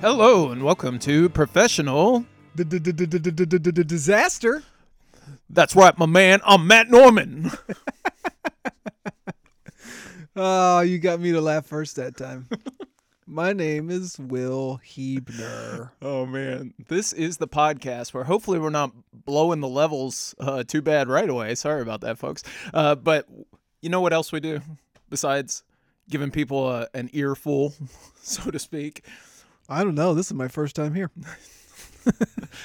Hello and welcome to Professional. Disaster. That's right, my man. I'm Matt Norman. Oh, you got me to laugh first that time. My name is Will Hebner. Oh man, this is the podcast where hopefully we're not blowing the levels uh, too bad right away. Sorry about that, folks. Uh, but you know what else we do besides giving people a, an earful, so to speak? I don't know. This is my first time here.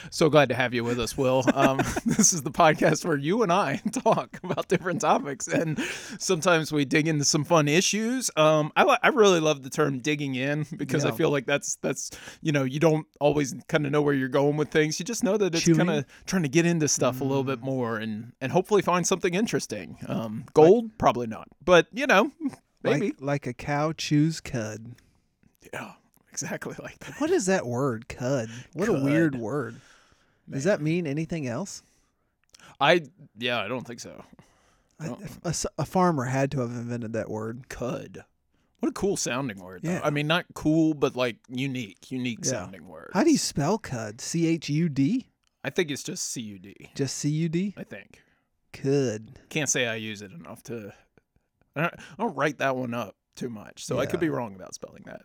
So glad to have you with us, Will. Um, this is the podcast where you and I talk about different topics, and sometimes we dig into some fun issues. Um, I, I really love the term "digging in" because I feel like that's that's you know you don't always kind of know where you're going with things. You just know that it's kind of trying to get into stuff a little bit more and and hopefully find something interesting. Um, gold, probably not, but you know, maybe. Like, like a cow chews cud. yeah, exactly like that. What is that word, cud? What a weird Cud. word. Does that mean anything else? I yeah, I don't think so. I- Oh. a, farmer had to have invented that word. Cud. What a cool sounding word. though. Yeah. I mean, not cool, but like unique, unique Yeah. sounding word. How do you spell cud? C H U D? I think it's just C U D. Just C U D? I think. Cud. Can't say I use it enough to. I don't, I don't write that one up too much, so I could be wrong about spelling that.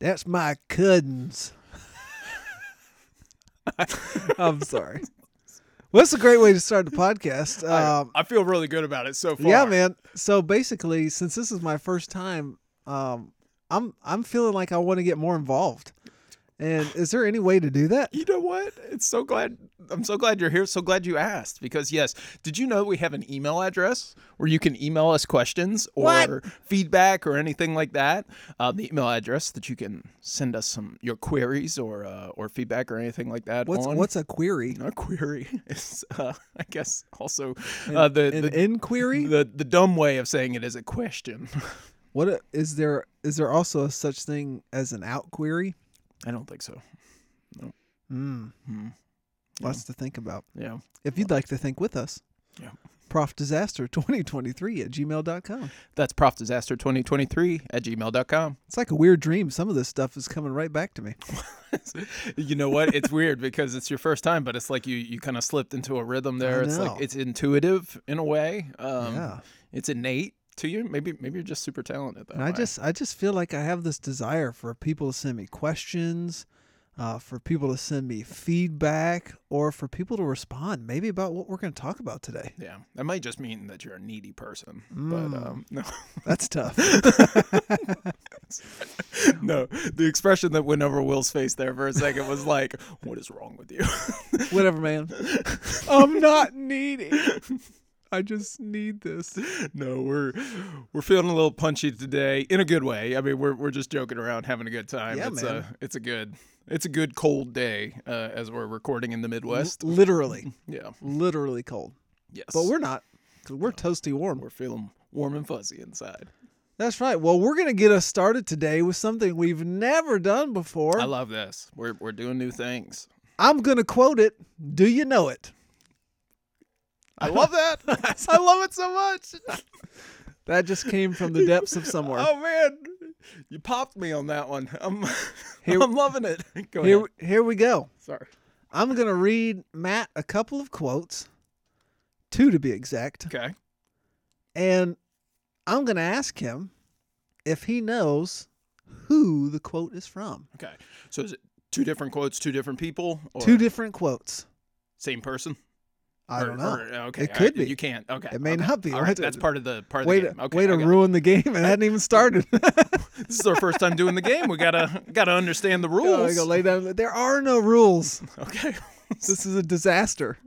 That's my cuddins. I'm sorry. Well, that's a great way to start the podcast. I- Um, I, feel really good about it so far. yeah, man. So basically, since this is my first time, um, I'm I'm feeling like I want to get more involved. And is there any way to do that? You know what? It's so glad. I'm so glad you're here. So glad you asked because yes, did you know we have an email address where you can email us questions or What? feedback or anything like that? Um, the email address that you can send us some your queries or uh, or feedback or anything like that. What's on. what's a query? a query? Is uh, I guess also uh, the An the, inquiry? the the dumb way of saying it is a question. What a- is there? Is there also a such thing as an out query? I don't think so. Hmm. Hmm. Lots to think about. Yeah. If you'd like to think with us, Yeah. Prof Disaster 2023 at gmail.com. That's profdisaster2023 at gmail.com. It's like a weird dream. Some of this stuff is coming right back to me. you know what? It's weird because it's your first time, but it's like you you kind of slipped into a rhythm there. It's like it's intuitive in a way. Um, yeah. It's innate to you. Maybe maybe you're just super talented And I just I just feel like I have this desire for people to send me questions, uh, for people to send me feedback, or for people to respond, maybe about what we're going to talk about today. yeah, that might just mean that you're a needy person. Mm. But um, no, That's tough. no. The expression that went over Will's face there for a second was like, "What is wrong with you?" Whatever, man. I'm not needy. I just need this. no, we're we're feeling a little punchy today in a good way. I mean, we're we're just joking around, having a good time. Yeah, it's man. a it's a good it's a good cold day uh, as we're recording in the Midwest. Literally, Yeah. literally cold. Yes. But we're not. 'cause we're toasty warm. we're feeling warm and fuzzy inside. That's right. Well, we're going to get us started today with something we've never done before. I love this. We're we're doing new things. I'm going to quote it. Do you know it? I love that. I love it so much. That just came from the depths of somewhere. Oh man, you popped me on that one. I'm Here- I'm loving it. Go Here, ahead. here we go. Sorry. I'm going to read Matt a couple of quotes, two to be exact, Okay. and I'm going to ask him if he knows who the quote is from. Okay. So is it two different quotes, two different people, or Two different quotes. same person? I Or- don't know. or- okay. It could right, be. You can't. Okay. It may okay. not be. All right. That's part of the part of way the to, game. Okay. way to it. ruin the game. It hadn't even started. This is our first time doing the game. We gotta gotta understand the Oh, rules. go lay down. There are no rules. Okay. This is a disaster.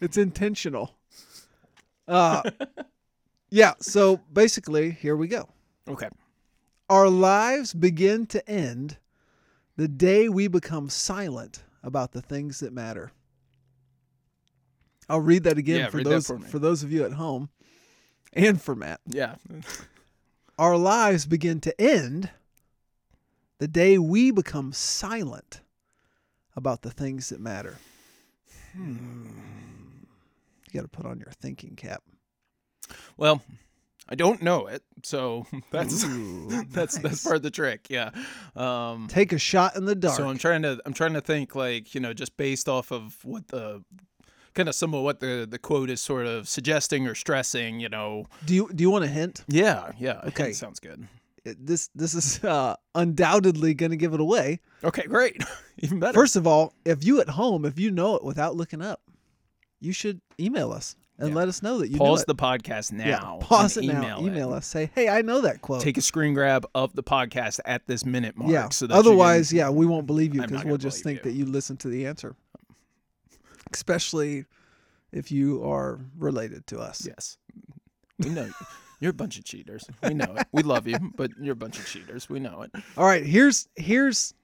it's intentional. Uh, yeah. So basically, here we go. Okay. Our lives begin to end the day we become silent about the things that matter. I'll read that again Yeah, for those for for those of you at home and for Matt. Yeah. Our lives begin to end the day we become silent about the things that matter. Hmm. You got to put on your thinking cap. Well, I don't know it, so that's Ooh, that's that's part of the trick. Yeah. Um, Take a shot in the dark. so I'm trying to I'm trying to think like you know just based off of what the kind of some of what the the quote is sort of suggesting or stressing. You know. do you do you want a hint? Yeah. Yeah. Okay. sounds good. It- This this is uh, undoubtedly going to give it away. Okay. Great. Even better. First of all, if you at home, if you know it without looking up, you should email us and Yeah. let us know that you pause it. the podcast now. yeah, pause it and now. email it. Email us. Say, hey, I know that quote. Take a screen grab of the podcast at this minute mark. yeah. So you can- Otherwise, yeah, we won't believe you because we'll just think that you listened to the answer. Especially if you are related to us. Yes. We know you. You're a bunch of cheaters. We know it. We love you, but you're a bunch of cheaters. We know it. All right, here's here's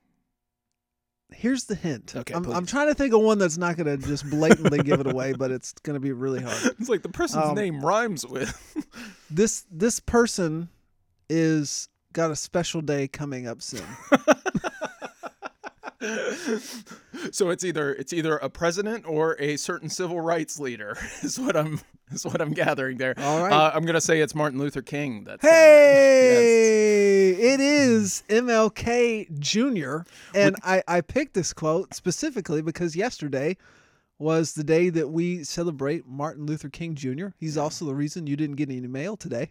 here's the hint. Okay, I'm, I'm trying to think of one that's not going to just blatantly give it away, but it's going to be really hard. It's like the person's Um, name rhymes with. This this person is got a special day coming up soon. so it's either it's either a president or a certain civil rights leader is what I'm is what I'm gathering there. All right. Uh, I'm gonna say it's Martin Luther King. That's uh, yes. Hey, it is MLK Jr. And I, I picked this quote specifically because yesterday was the day that we celebrate Martin Luther King Jr. He's also the reason you didn't get any mail today.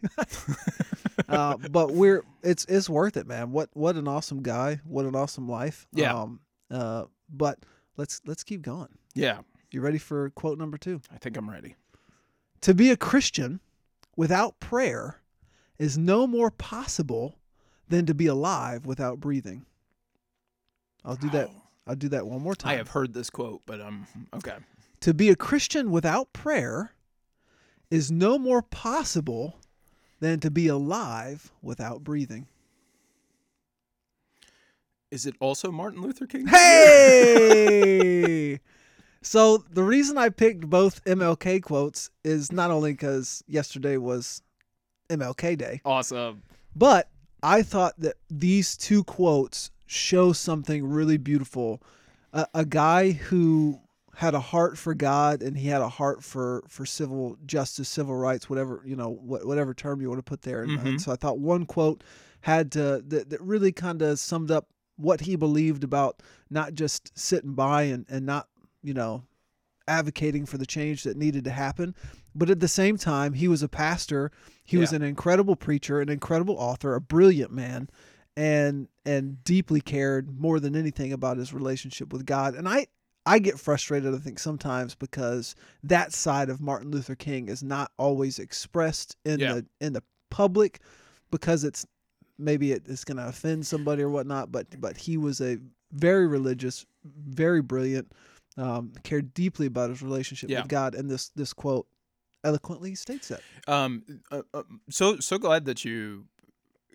uh, but we're it's it's worth it, man. What what an awesome guy. What an awesome life. Yeah. Um, uh, but let's let's keep going. Yeah, You ready for quote number two? I think I'm ready. To be a Christian without prayer is no more possible than to be alive without breathing. I'll do that. I'll do that one more time. I have heard this quote, but um, okay. To be a Christian without prayer is no more possible than to be alive without breathing. Is it also Martin Luther King? Hey! so the reason I picked both MLK quotes is not only because yesterday was MLK Day, Awesome. But I thought that these two quotes show something really beautiful. A, a guy who had a heart for God and he had a heart for, for civil justice, civil rights, whatever you know, what, whatever term you want to put there. And, and Mhm. so I thought one quote had to that, that really kind of summed up what he believed about not just sitting by and, and not you know advocating for the change that needed to happen, but at the same time he was a pastor he was an incredible preacher, an incredible author, a brilliant man, and and deeply cared more than anything about his relationship with God. And I I get frustrated I think sometimes because that side of Martin Luther King is not always expressed in Yeah. the in the public because it's maybe it is going to offend somebody or whatnot. But but he was a very religious, very brilliant, um, cared deeply about his relationship Yeah. with God. And this this quote eloquently states that. Um, uh, uh, so so glad that you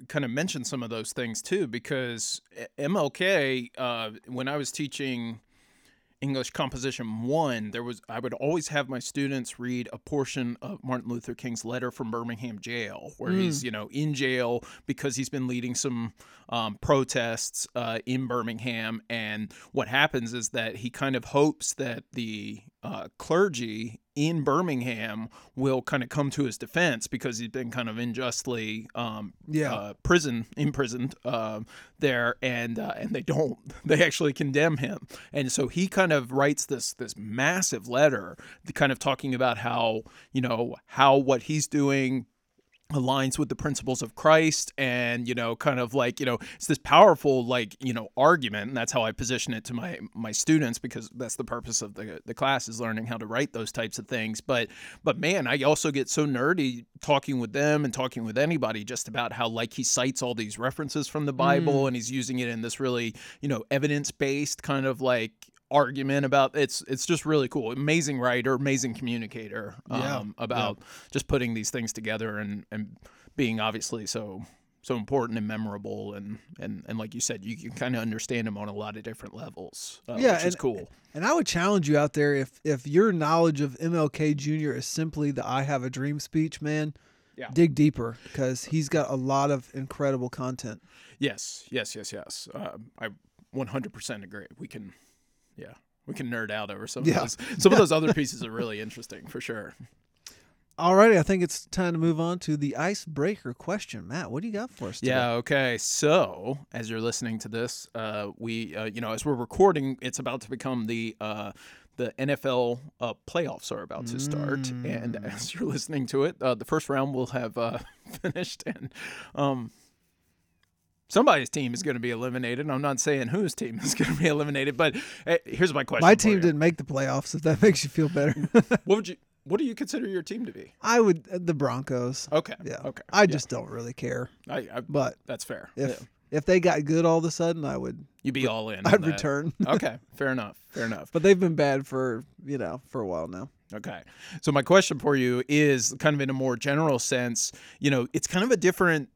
kind of mentioned some of those things too, because MLK, uh, when I was teaching English Composition One, there was I would always have my students read a portion of Martin Luther King's letter from Birmingham jail, where he's you know in jail because he's been leading some um, protests uh, in Birmingham, and what happens is that he kind of hopes that the uh, clergy in Birmingham will kind of come to his defense because he's been kind of unjustly um, Yeah. uh, prison imprisoned um, there, and uh, and they don't. They actually condemn him, and so he kind of writes this this massive letter, kind of talking about how you know how what he's doing aligns with the principles of Christ and you know kind of like you know it's this powerful like you know argument and that's how I position it to my my students because that's the purpose of the the class is learning how to write those types of things. But but man I also get so nerdy talking with them and talking with anybody just about how like he cites all these references from the Bible mm. and he's using it in this really you know evidence based kind of like argument about it's it's just really cool amazing writer amazing communicator um, Yeah, about just putting these things together and and being obviously so so important and memorable and and and like you said you can kind of understand him on a lot of different levels uh, Yeah, which is cool And I would challenge you out there if if your knowledge of MLK Jr. is simply the "I have a dream" speech, man. Yeah. Dig deeper because he's got a lot of incredible content. yes yes yes yes uh, i 100% agree we can yeah we can nerd out over some Yeah. of those some of those other pieces are really interesting for sure Alrighty, I think it's time to move on to the icebreaker question. Matt, what do you got for us? Today? Yeah. Okay. So as you're listening to this, uh, we, uh, you know, as we're recording, it's about to become the uh, the NFL uh, playoffs are about to start, and Mm. as you're listening to it, uh, the first round will have uh, finished, and um, somebody's team is going to be eliminated. I'm not saying whose team is going to be eliminated, but uh, here's my question: My team didn't make the playoffs. If that makes you feel better, What would you? What do you consider your team to be? I would uh, the Broncos. Okay. Yeah. Okay. I Yeah. just don't really care. I, I, But that's fair. if Yeah. if they got good all of a sudden, I would You'd be all in. I'd return. okay. Fair enough. Fair enough. but they've been bad for you know for a while now. Okay. So my question for you is kind of in a more general sense, you know, it's kind of a different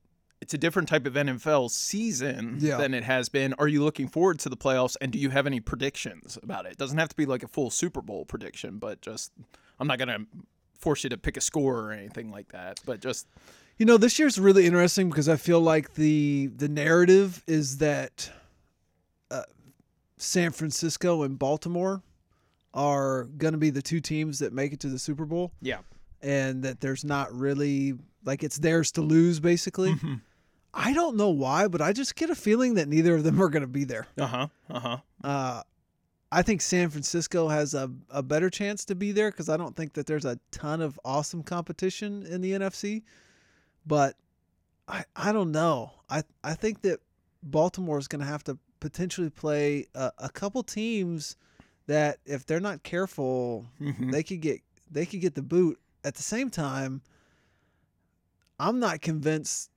it's a different type of NFL season Yeah. than it has been. Are you looking forward to the playoffs and do you have any predictions about it? It doesn't have to be like a full Super Bowl prediction, but just I'm not going to force you to pick a score or anything like that, but just You know, this year's really interesting because I feel like the the narrative is that uh, San Francisco and Baltimore are going to be the two teams that make it to the Super Bowl, yeah. and that there's not really like it's theirs to lose. Basically, Mhm. I don't know why, but I just get a feeling that neither of them are going to be there. Uh-huh. Uh-huh. Uh, I think San Francisco has a, a better chance to be there because I don't think that there's a ton of awesome competition in the NFC. But I I don't know. I I think that Baltimore is going to have to potentially play a, a couple teams that if they're not careful, Mhm. they could get they could get the boot. At the same time, I'm not convinced.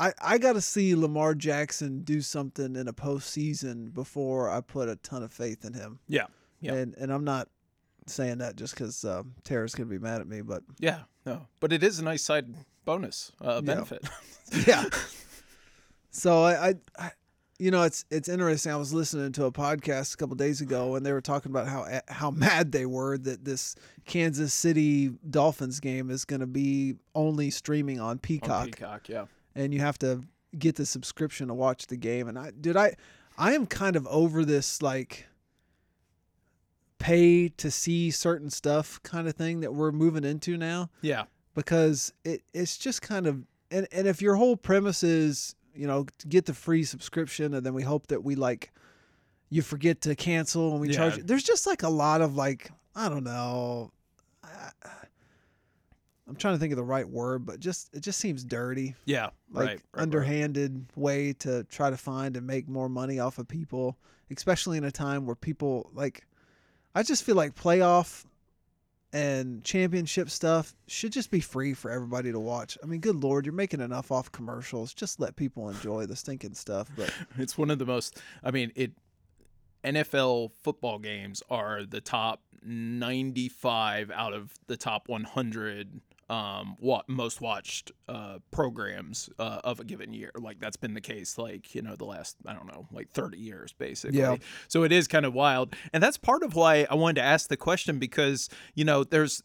I, I got to see Lamar Jackson do something in a postseason before I put a ton of faith in him. Yeah, yeah. And and I'm not saying that just because uh, Tara's gonna be mad at me, but Yeah. No. But it is a nice side bonus uh, benefit. yeah. so I, I, I, you know, it's it's interesting. I was listening to a podcast a couple days ago, and they were talking about how eh, how mad they were that this Kansas City Dolphins game is going to be only streaming on On Peacock, Peacock, yeah. And you have to get the subscription to watch the game. And I did I, I am kind of over this like pay to see certain stuff kind of thing that we're moving into now Yeah. because it it's just kind of and and if your whole premise is you know get the free subscription and then we hope that we like you forget to cancel and we Yeah. charge you there's just like a lot of like I don't know I, I'm trying to think of the right word but just it just seems dirty Yeah. like right. right, right. underhanded way to try to find and make more money off of people especially in a time where people like I just feel like playoff and championship stuff should just be free for everybody to watch. I mean, good lord, you're making enough off commercials. Just let people enjoy the stinking stuff. But It's one of the most. I mean, it. NFL football games are the top 95 out of the top 100 um what most watched uh programs uh, of a given year like that's been the case like you know the last i don't know like 30 years basically Yeah. so it is kind of wild and that's part of why i wanted to ask the question because you know there's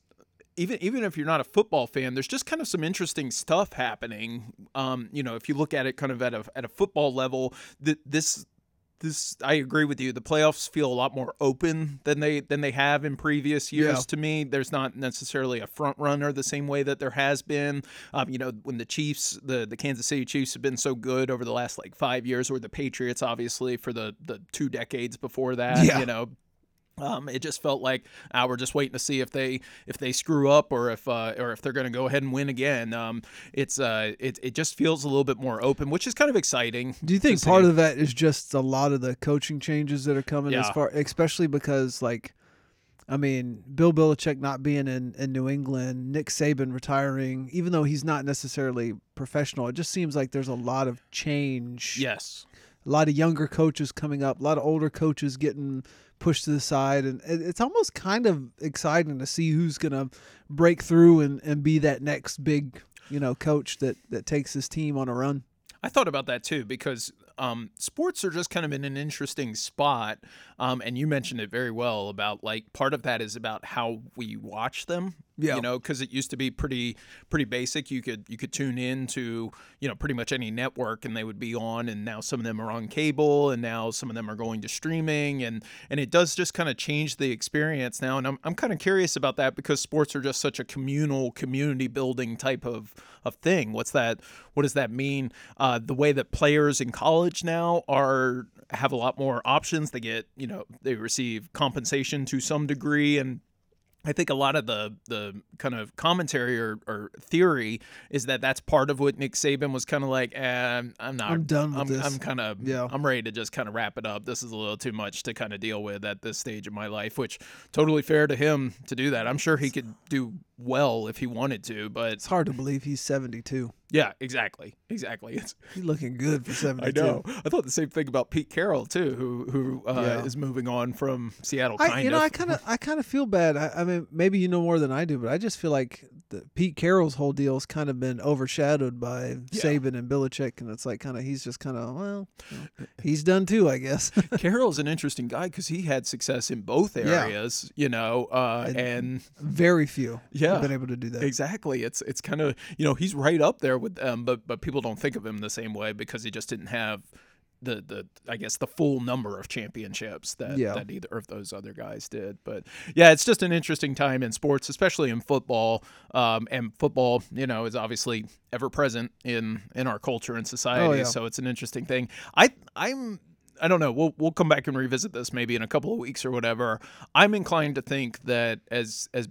even even if you're not a football fan, there's just kind of some interesting stuff happening. Um, you know, if you look at it kind of at a at a football level, th- this this I agree with you. The playoffs feel a lot more open than they than they have in previous years. Yeah. To me, there's not necessarily a front runner the same way that there has been. Um, you know, when the Chiefs, the the Kansas City Chiefs, have been so good over the last like five years, or the Patriots, obviously for the the two decades before that. Yeah. You know, um, it just felt like uh, we're just waiting to see if they if they screw up or if uh, or if they're going to go ahead and win again. Um, it's uh, it, it just feels a little bit more open, which is kind of exciting. do you think part see. of that is just a lot of the coaching changes that are coming as far, especially because like, I mean, Bill Belichick not being in, in New England, Nick Saban retiring, even though he's not necessarily professional, it just seems like there's a lot of change. Yes. A lot of younger coaches coming up, a lot of older coaches getting pushed to the side, and it- it's almost kind of exciting to see who's going to break through and, and be that next big, you know, coach that that takes his team on a run. I thought about that too because um, sports are just kind of in an interesting spot, um, and you mentioned it very well about like part of that is about how we watch them Yeah. you know, because it used to be pretty pretty basic. You could you could tune in to you know pretty much any network and they would be on. And now some of them are on cable, and now some of them are going to streaming, and and it does just kind of change the experience now. And I'm I'm kind of curious about that because sports are just such a communal, community building type of of thing. What's that? What does that mean? Uh, the way that players in college now are have a lot more options. They get you know they receive compensation to some degree and I think a lot of the the kind of commentary or, or theory is that that's part of what Nick Saban was kind of like. Eh, I'm not. I'm done with I'm, this." I'm kind of. Yeah. I'm ready to just kind of wrap it up. This is a little too much to kind of deal with at this stage of my life. Which totally fair to him to do that. I'm sure he could do well if he wanted to, but It's hard to believe he's 72. yeah, exactly, exactly. It's He's looking good for 72. I know. I thought the same thing about Pete Carroll too, who who uh, Yeah. is moving on from Seattle. Kind I, you of. know, I kind of, I kind of feel bad. I, I mean, maybe you know more than I do, but I just feel like the Pete Carroll's whole deal's kind of been overshadowed by Yeah. Saban and Belichick, and it's like kind of he's just kind of well, you know, he's done too, I guess. Carroll's an interesting guy because he had success in both areas, you know, uh, And- and Very few Yeah. Have been able to do that. exactly, it's it's kind of you know he's right up there with them, but but people don't think of him the same way because he just didn't have the the I guess the full number of championships that Yeah. that either of those other guys did. But yeah, it's just an interesting time in sports, especially in football. Um, and football, you know, is obviously ever present in in our culture and society. Oh, yeah. So it's an interesting thing. I I'm I don't know. We'll we'll come back and revisit this maybe in a couple of weeks or whatever. I'm inclined to think that as as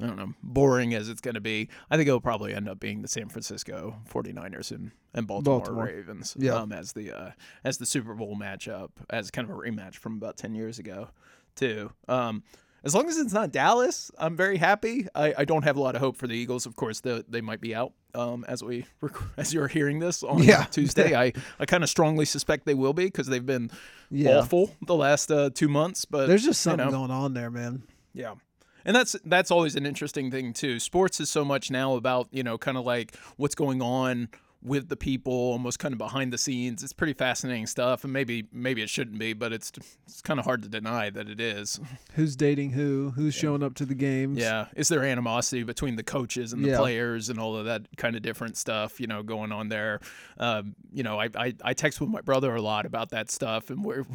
I don't know, boring as it's going to be, I think it'll probably end up being the San Francisco 49ers and, and Baltimore, Baltimore. Ravens Yeah. um, as the uh, as the Super Bowl matchup, as kind of a rematch from about 10 years ago, too. Um, as long as it's not Dallas, I'm very happy. I, I don't have a lot of hope for the Eagles. Of course, the, they might be out um, as we rec- as you're hearing this on Yeah. Tuesday. I, I kind of strongly suspect they will be because they've been Yeah. awful the last uh, two months. But There's just you something know. going on there, man. Yeah. And that's that's always an interesting thing too. Sports is so much now about, you know, kind of like what's going on with the people, almost kind of behind the scenes. It's pretty fascinating stuff and maybe maybe it shouldn't be, but it's it's kind of hard to deny that it is. Who's dating who? Who's showing up to the games? Yeah. Is there animosity between the coaches and the Yeah. players and all of that kind of different stuff, you know, going on there? Um, you know, I, I, I text with my brother a lot about that stuff and we're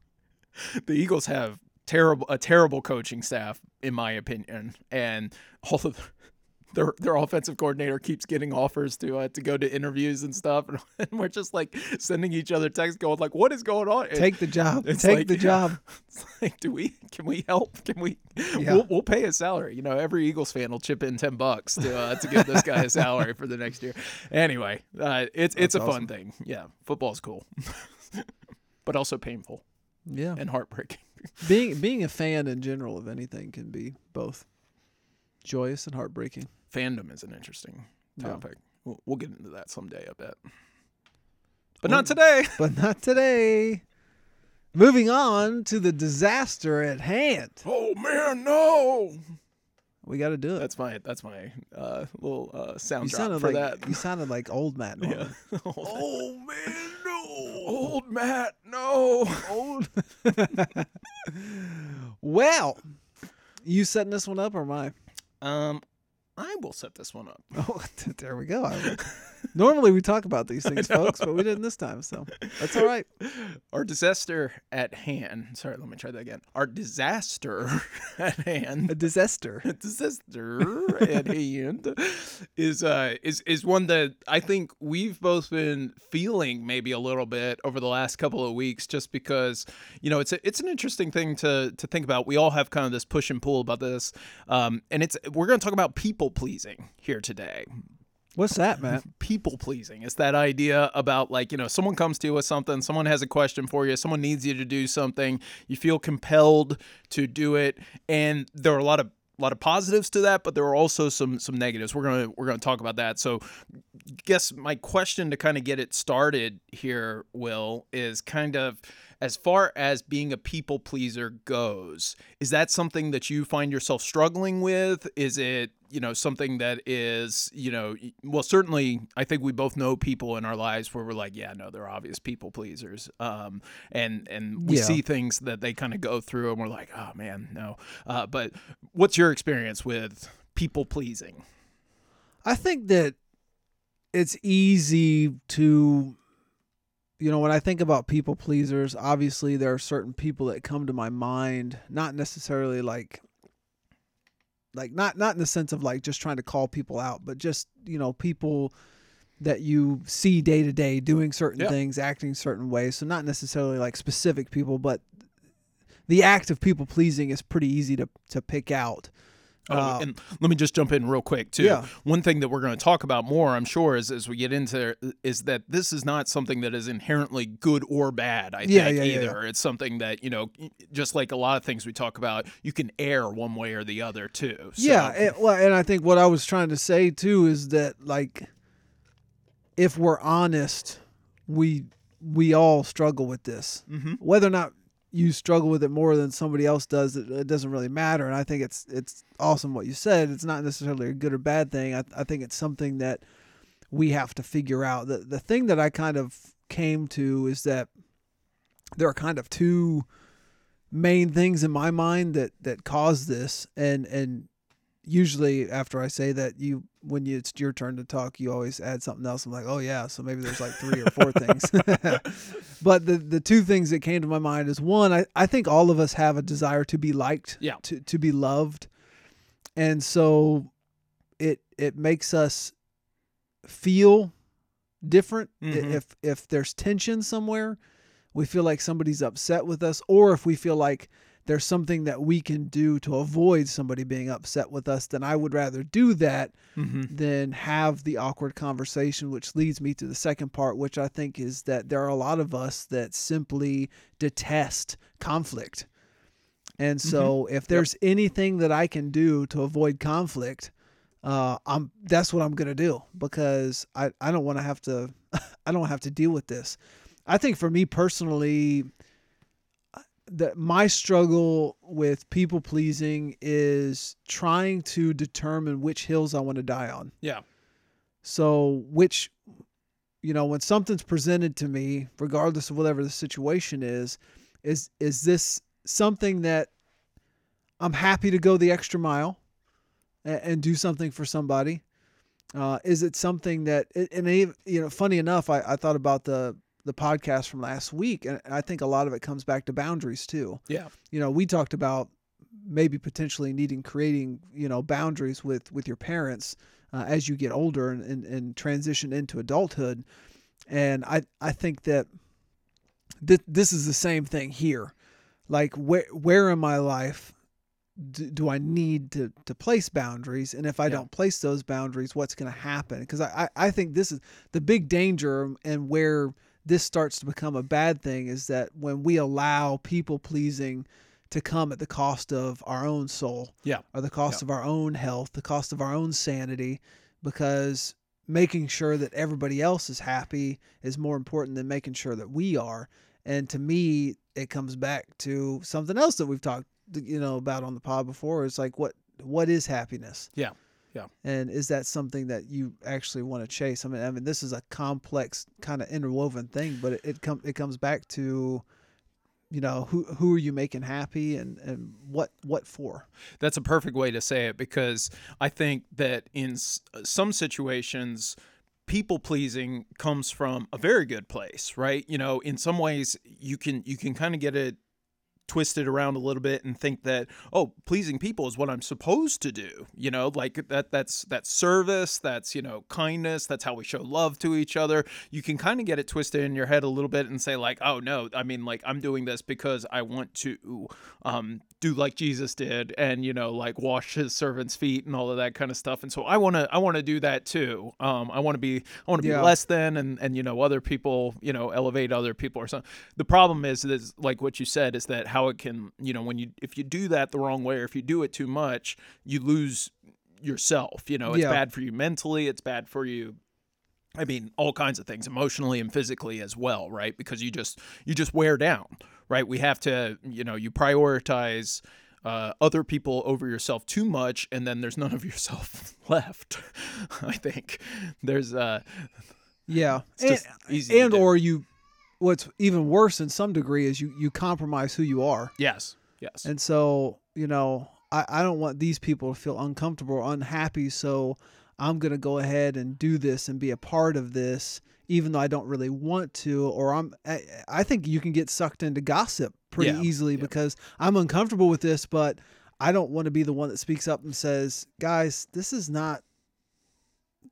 the Eagles have terrible a terrible coaching staff, in my opinion. And all of their their offensive coordinator keeps getting offers to uh, to go to interviews and stuff, and we're just like sending each other texts, going like, "What is going on?" Take the job. It's Take like- the job. It's like, do we? Can we help? Can we? Yeah. We'll, we'll pay a salary. You know, every Eagles fan will chip in ten bucks to uh, to give this guy a salary for the next year. Anyway, uh, it's it's a That's fun thing. Yeah, football's cool, but also painful Yeah. and heartbreaking. being being a fan in general of anything can be both joyous and heartbreaking. Fandom is an interesting Yeah. topic. We'll, we'll get into that someday, I bet. But not today. But not today. Moving on to the disaster at hand. Oh man, no! We got to do it. That's my that's my uh, little uh, you sound drop sounded for like that. you sounded like old Matt. Yeah. oh man, no! Old Matt, no! Old. well, you setting this one up or am I? Um, I will set this one up. Oh, there we go. I- Normally we talk about these things, folks, but we didn't this time, so that's all right. Our disaster at hand. Sorry, let me try that again. Our disaster at A hand. disaster. disaster at hand is uh is is one that I think we've both been feeling maybe a little bit over the last couple of weeks just because you know it's a, it's an interesting thing to to think about we all have kind of this push and pull about this um and it's we're going to talk about people pleasing here today What's that, man? people pleasing. It's that idea about like, you know, someone comes to you with something, someone has a question for you, someone needs you to do something, you feel compelled to do it, and there are a lot of a lot of positives to that, but there are also some some negatives. We're gonna we're gonna talk about that. So, guess my question to kind of get it started here, Will, is kind of as far as being a people pleaser goes. Is that something that you find yourself struggling with? Is it you know something that is you know well certainly I think we both know people in our lives where we're like yeah no they're obvious people pleasers um and and we Yeah. see things that they kind of go through and we're like oh man no uh, but what's your experience with people pleasing? I think that it's easy to you know when I think about people pleasers, obviously there are certain people that come to my mind, not necessarily like like not not in the sense of like just trying to call people out, but just, you know, people that you see day to day doing certain Yeah. things, acting certain ways. So not necessarily like specific people, but the act of people pleasing is pretty easy to to pick out. Oh, Uh, and let me just jump in real quick too. Yeah. One thing that we're going to talk about more, I'm sure, is as we get into is that this is not something that is inherently good or bad. I Yeah, think yeah, either. It's something that you know, just like a lot of things we talk about, you can err one way or the other too. So, Yeah, and, well, and I think what I was trying to say too is that like, if we're honest, we we all struggle with this. Mhm. Whether or not you struggle with it more than somebody else does, it, it doesn't really matter. And I think it's it's awesome what you said. It's not necessarily a good or bad thing. I, I think it's something that we have to figure out. The the thing that I kind of came to is that there are kind of two main things in my mind that that cause this and and usually after I say that you when you, it's your turn to talk you always add something else I'm like oh yeah so maybe there's like three or four things but the the two things that came to my mind is one I, I think all of us have a desire to be liked Yeah. to to be loved and so it it makes us feel different Mhm. if if there's tension somewhere we feel like somebody's upset with us or if we feel like there's something that we can do to avoid somebody being upset with us then I would rather do that Mhm. than have the awkward conversation which leads me to the second part which I think is that there are a lot of us that simply detest conflict and so if there's anything that I can do to avoid conflict uh, I'm that's what I'm gonna do because I, I don't want to have to I don't have to deal with this. I think for me personally, that my struggle with people pleasing is trying to determine which hills I want to die on. Yeah. So which you know, when something's presented to me, regardless of whatever the situation is, is is this something that I'm happy to go the extra mile and, and do something for somebody? Uh, is it something that and even, you know, funny enough, I, I thought about the the podcast from last week, and I think a lot of it comes back to boundaries too. Yeah. You know, we talked about maybe potentially needing creating you know boundaries with with your parents uh, as you get older and, and and transition into adulthood, and I I think that th- this is the same thing here. Like where where in my life do, do I need to to place boundaries? And if I Yeah. don't place those boundaries, what's going to happen? Because I, I I think this is the big danger and where this starts to become a bad thing is that when we allow people pleasing to come at the cost of our own soul Yeah. or the cost Yeah. of our own health, the cost of our own sanity, because making sure that everybody else is happy is more important than making sure that we are. And to me, it comes back to something else that we've talked, you know, about on the pod before. It's like what what is happiness? Yeah. Yeah. And is that something that you actually want to chase? I mean, I mean, this is a complex kind of interwoven thing, but it, it comes it comes back to, you know, who who are you making happy and and what what for? That's a perfect way to say it because I think that in s- uh, some situations, people pleasing comes from a very good place, right? You know, in some ways, you can you can kind of get it twisted around a little bit and think that oh pleasing people is what i'm supposed to do you know like that that's that's service that's you know kindness that's how we show love to each other. You can kind of get it twisted in your head a little bit and say like oh no i mean like i'm doing this because i want to um do like jesus did and you know like wash his servants feet and all of that kind of stuff. And so i want to i want to do that too. Um i want to be i want to be less than and and you know other people you know elevate other people or something the problem is is like what you said is that how it can you know when you if you do that the wrong way or if you do it too much you lose yourself you know it's Yeah. bad for you mentally it's bad for you I mean, all kinds of things, emotionally and physically as well, right? Because you just you just wear down, right? We have to, you know, you prioritize uh, other people over yourself too much, and then there's none of yourself left. I think there's uh, Yeah, it's just and, and or you, what's even worse in some degree is you you compromise who you are, yes, yes, and so you know I, I don't want these people to feel uncomfortable or unhappy. So I'm going to go ahead and do this and be a part of this, even though I don't really want to. Or I'm, I, I think you can get sucked into gossip pretty Yeah, easily yeah. because I'm uncomfortable with this, but I don't want to be the one that speaks up and says, guys, this is not.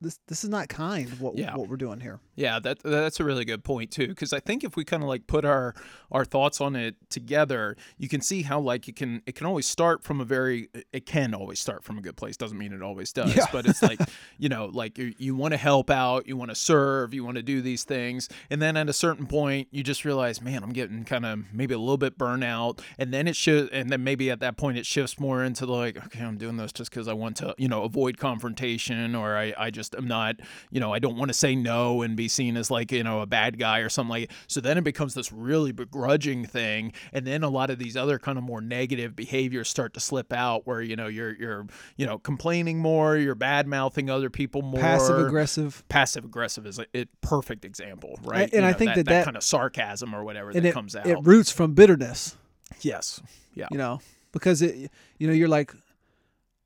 This, this is not kind what Yeah. what we're doing here. Yeah, that that's a really good point too. Because I think if we kind of like put our our thoughts on it together, you can see how like it can it can always start from a very it can always start from a good place. Doesn't mean it always does, Yeah. but it's like you know like you, you want to help out, you want to serve, you want to do these things, and then at a certain point you just realize, man, I'm getting kind of maybe a little bit burnout, and then it should, and then maybe at that point it shifts more into like, okay, I'm doing this just because I want to you know avoid confrontation, or I I just am not you know I don't want to say no and be seen as like you know a bad guy or something like so then it becomes this really begrudging thing and then a lot of these other kind of more negative behaviors start to slip out where you know you're you're you know complaining more you're bad mouthing other people more. Passive aggressive. passive aggressive is a it, perfect example right? and You I know, think that that- kind of sarcasm or whatever that it, comes out. it roots from bitterness. yes. Yeah. You know because it you know you're like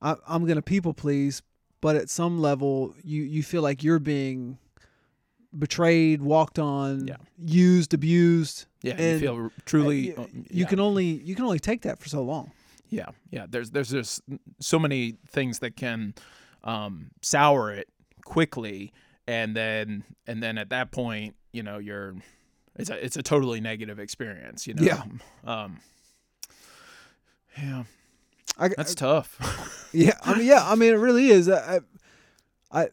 I, i'm gonna people please but at some level you you feel like you're being betrayed walked on Yeah. used abused yeah you and feel truly you, uh, you yeah. can only you can only take that for so long Yeah, yeah. There's there's just so many things that can um, sour it quickly, and then and then at that point, you know, you're it's a it's a totally negative experience. You know. Yeah. Um, yeah, I, that's tough. yeah i mean yeah i mean it really is I, I i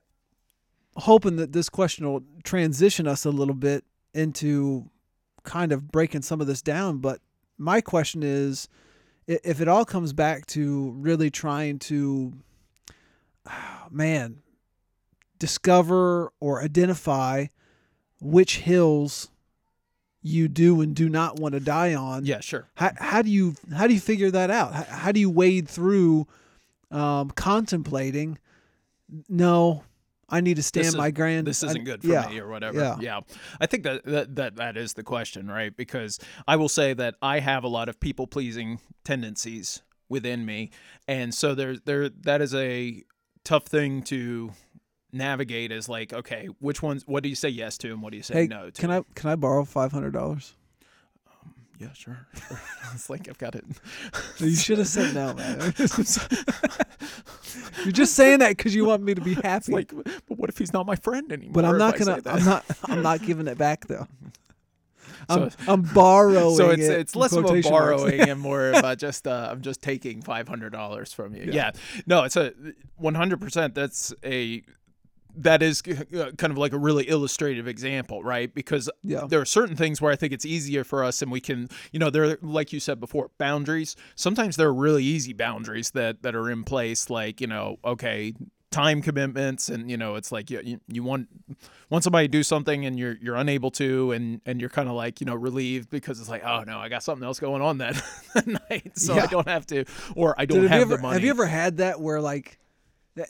hoping that this question will transition us a little bit into kind of breaking some of this down but my question is if it all comes back to really trying to man discover or identify which hills you do and do not want to die on yeah, sure. how, how do you how do you figure that out? How, how do you wade through um, contemplating? No, I need to stand is- my grand. this isn't good for yeah, me or whatever. yeah. Yeah. I think that, that that that is the question, right? Because I will say that I have a lot of people pleasing tendencies within me, and so there there that is a tough thing to navigate. Is like, okay, which ones? What do you say yes to, and what do you say Hey, no to? can I can I borrow five hundred dollars? Yeah, sure. sure. it's like I've got it. You should have said no, man. You're just saying that because you want me to be happy. like, but what if he's not my friend anymore? but I'm not gonna. I'm not. I'm not giving it back though. I'm, So- I'm borrowing. so it's it it's less of a borrowing and more of a just uh, I'm just taking five hundred dollars from you. Yeah. no, it's a one hundred percent. That's a that is uh, kind of like a really illustrative example, right? Because Yeah. there are certain things where I think it's easier for us, and we can, you know, there like you said before, boundaries. Sometimes there are really easy boundaries that that are in place, like you know, okay. Time commitments, and you know, it's like you, you, want want somebody to do something, and you're you're unable to, and and you're kind of like you know relieved because it's like, oh no, I got something else going on that night, so I don't have to, or I don't Dude, have, have, ever, the money. have you ever had that where like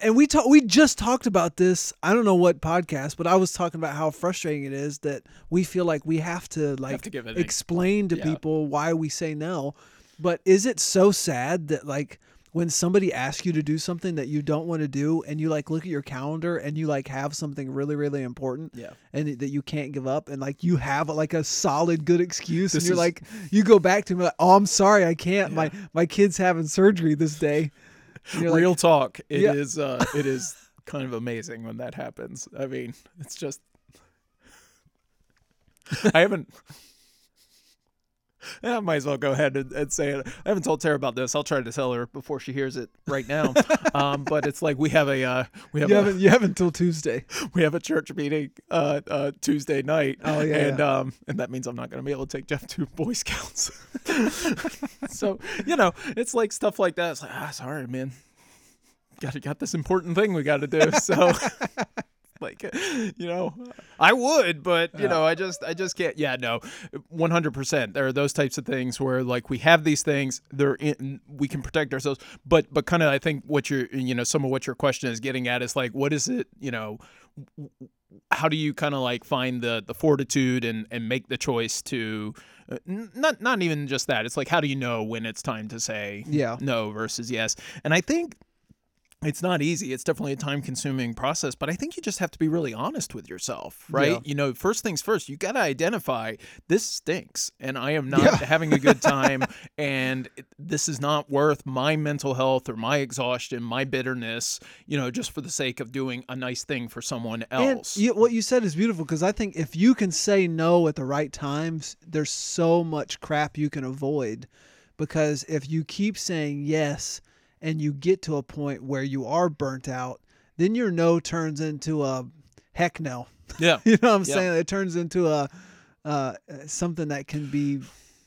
and we talk, we just talked about this i don't know what podcast but i was talking about how frustrating it is that we feel like we have to like to give explain to yeah. people why we say no but is it so sad that like when somebody asks you to do something that you don't want to do and you like look at your calendar and you like have something really really important Yeah. and that you can't give up and like you have like a solid good excuse and you're is- like you go back to me like oh i'm sorry i can't my my kid's having surgery this day Like, Real talk. It is. Yeah. Uh, it is kind of amazing when that happens. I mean, it's just. I haven't. I might as well go ahead and, and say it. I haven't told Tara about this. I'll try to tell her before she hears it right now. um, but it's like we have a uh, we have you a, haven't you haven't until tuesday we have a church meeting uh, uh, Tuesday night. Oh, yeah, and yeah. um and that means I'm not going to be able to take Jeff to Boy Scouts. so you know, it's like stuff like that. It's like ah, sorry, man. Got got this important thing we got to do. So. Like you know, I would, but you know, I just, I just can't. Yeah, no, one hundred percent. There are those types of things where, like, we have these things. They're in, we can protect ourselves, but, but kind of, I think what you're, you know, some of what your question is getting at is like, what is it, you know, how do you kind of like find the the fortitude and and make the choice to uh, not not even just that it's like how do you know when it's time to say Yeah. no versus yes and i think it's not easy. It's definitely a time consuming process, but I think you just have to be really honest with yourself, right? Yeah. You know, first things first, you got to identify this stinks and I am not Yeah. having a good time and this is not worth my mental health or my exhaustion, my bitterness, you know, just for the sake of doing a nice thing for someone else. You, what you said is beautiful because I think if you can say no at the right times, there's so much crap you can avoid. Because if you keep saying yes and you get to a point where you are burnt out, then your no turns into a heck no. yeah. You know what I'm Yeah. saying? It turns into a uh, something that can be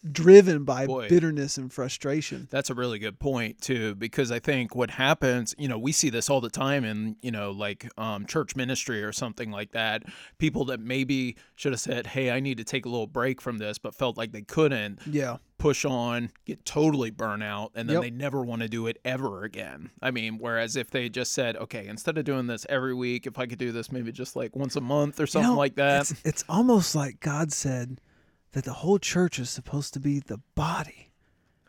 driven by Boy. bitterness and frustration. That's a really good point too, because I think what happens, you know, we see this all the time in, you know, like um, church ministry or something like that. People that maybe should have said, "Hey, I need to take a little break from this," but felt like they couldn't Yeah. push on, get totally burn out, and then Yep. they never want to do it ever again. I mean, whereas if they just said, "Okay, instead of doing this every week, if I could do this maybe just like once a month or something know, like that," It's, it's almost like God said that the whole church is supposed to be the body,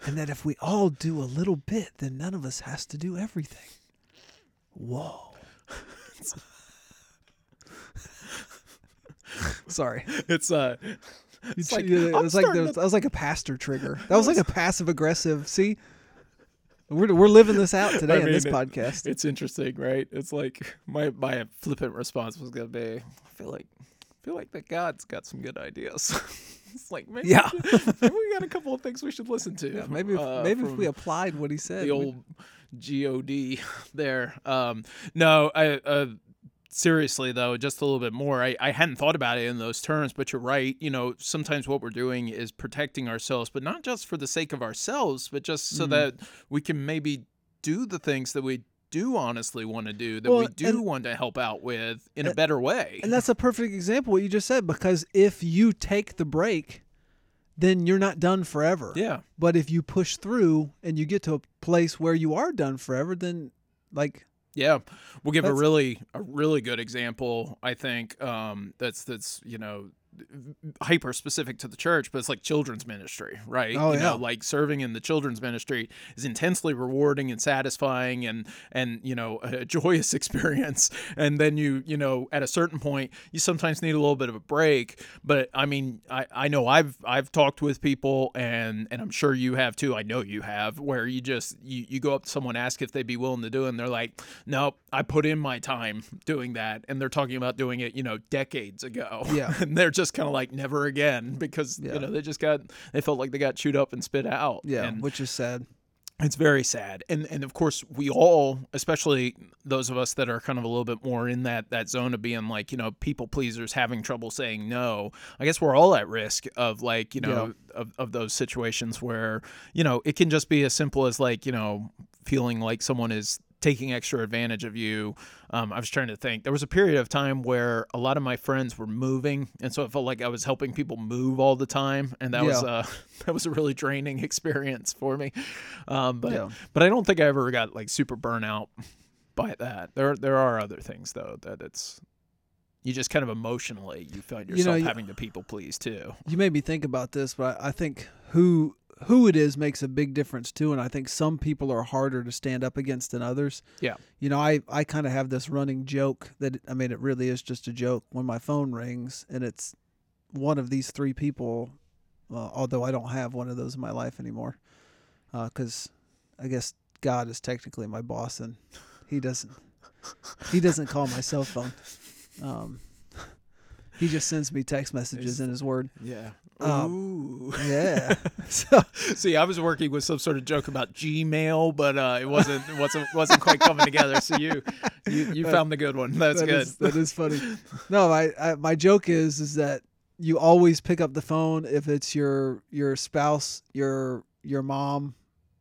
and that if we all do a little bit, then none of us has to do everything. Whoa. Sorry, it's uh, it's like, it I'm was like the, to- that was like a pastor trigger. That was like a passive aggressive. See, we're we're living this out today I in this it- podcast. It's interesting, right? It's like my my flippant response was gonna be, I feel like feel like that God's got some good ideas. it's like maybe, Yeah. maybe we got a couple of things we should listen to. Yeah, maybe if, uh, maybe if we applied what he said, the old God there. Um, no, I. Uh, Seriously though, just a little bit more. I, I hadn't thought about it in those terms, but you're right. You know, sometimes what we're doing is protecting ourselves, but not just for the sake of ourselves, but just so Mhm. that we can maybe do the things that we do honestly want to do, that Well, we do and- want to help out with in a better way. And that's a perfect example what you just said because if you take the break, then you're not done forever. yeah. But if you push through and you get to a place where you are done forever, then like Yeah, we'll give a really a really good example. I think um, that's that's you know hyper specific to the church, but it's like children's ministry, right? Oh, you yeah. know, like serving in the children's ministry is intensely rewarding and satisfying, and and you know a joyous experience. And then you you know at a certain point you sometimes need a little bit of a break. But I mean I, I know I've I've talked with people and and I'm sure you have too. I know you have where you just you, you go up to someone ask if they'd be willing to do it and they're like no I put in my time doing that and they're talking about doing it you know decades ago Yeah. and they're just kind of like never again because Yeah. you know they just got they felt like they got chewed up and spit out yeah, and which is sad. it's very sad and and of course we all especially those of us that are kind of a little bit more in that that zone of being like you know people pleasers having trouble saying no i guess we're all at risk of like you know of, of those situations where you know it can just be as simple as like you know feeling like someone is taking extra advantage of you um, i was trying to think there was a period of time where a lot of my friends were moving and so it felt like i was helping people move all the time and that was Yeah. uh that was a really draining experience for me um, but Yeah. but I don't think I ever got like super burnout by that. There there are other things though that it's you just kind of emotionally you find You know, yourself having to people please too. You made me think about this, but I I think who who it is makes a big difference too, and I think some people are harder to stand up against than others. Yeah. You know, I I kind of have this running joke that I mean it really is just a joke when my phone rings and it's one of these three people. Uh, although I don't have one of those in my life anymore, because I guess God is technically my boss and he doesn't he doesn't call my cell phone. Um, he just sends me text messages in his word. Yeah. Um, Ooh. Yeah. so See, I was working with some sort of joke about Gmail, but uh, it wasn't wasn't wasn't quite coming together. So you you, you found the good one. That's that good. is- that is funny. No, my I, my joke is is that you always pick up the phone if it's your your spouse, your your mom,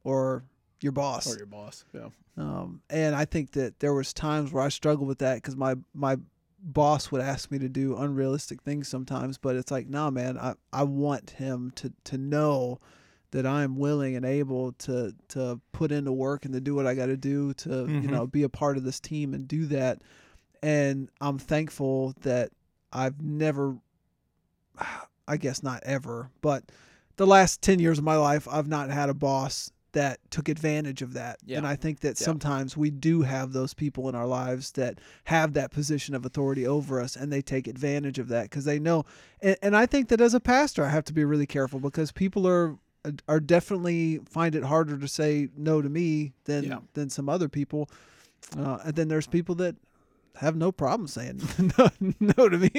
or your boss. or your boss. Yeah. Um, and I think that there was times where I struggled with that because my my boss would ask me to do unrealistic things sometimes, but it's like, nah, man, I, I want him to to know that I'm willing and able to to put into work and to do what I got to do to you Mhm. know be a part of this team and do that. and I'm thankful that I've never, I guess not ever, but the last 10 years of my life, I've not had a boss that took advantage of that. Yeah. And I think that Yeah. sometimes we do have those people in our lives that have that position of authority over us and they take advantage of that because they know. And, and I think that as a pastor, I have to be really careful because people are are definitely find it harder to say no to me than Yeah. than some other people. Uh, and then there's people that have no problem saying no, no to me.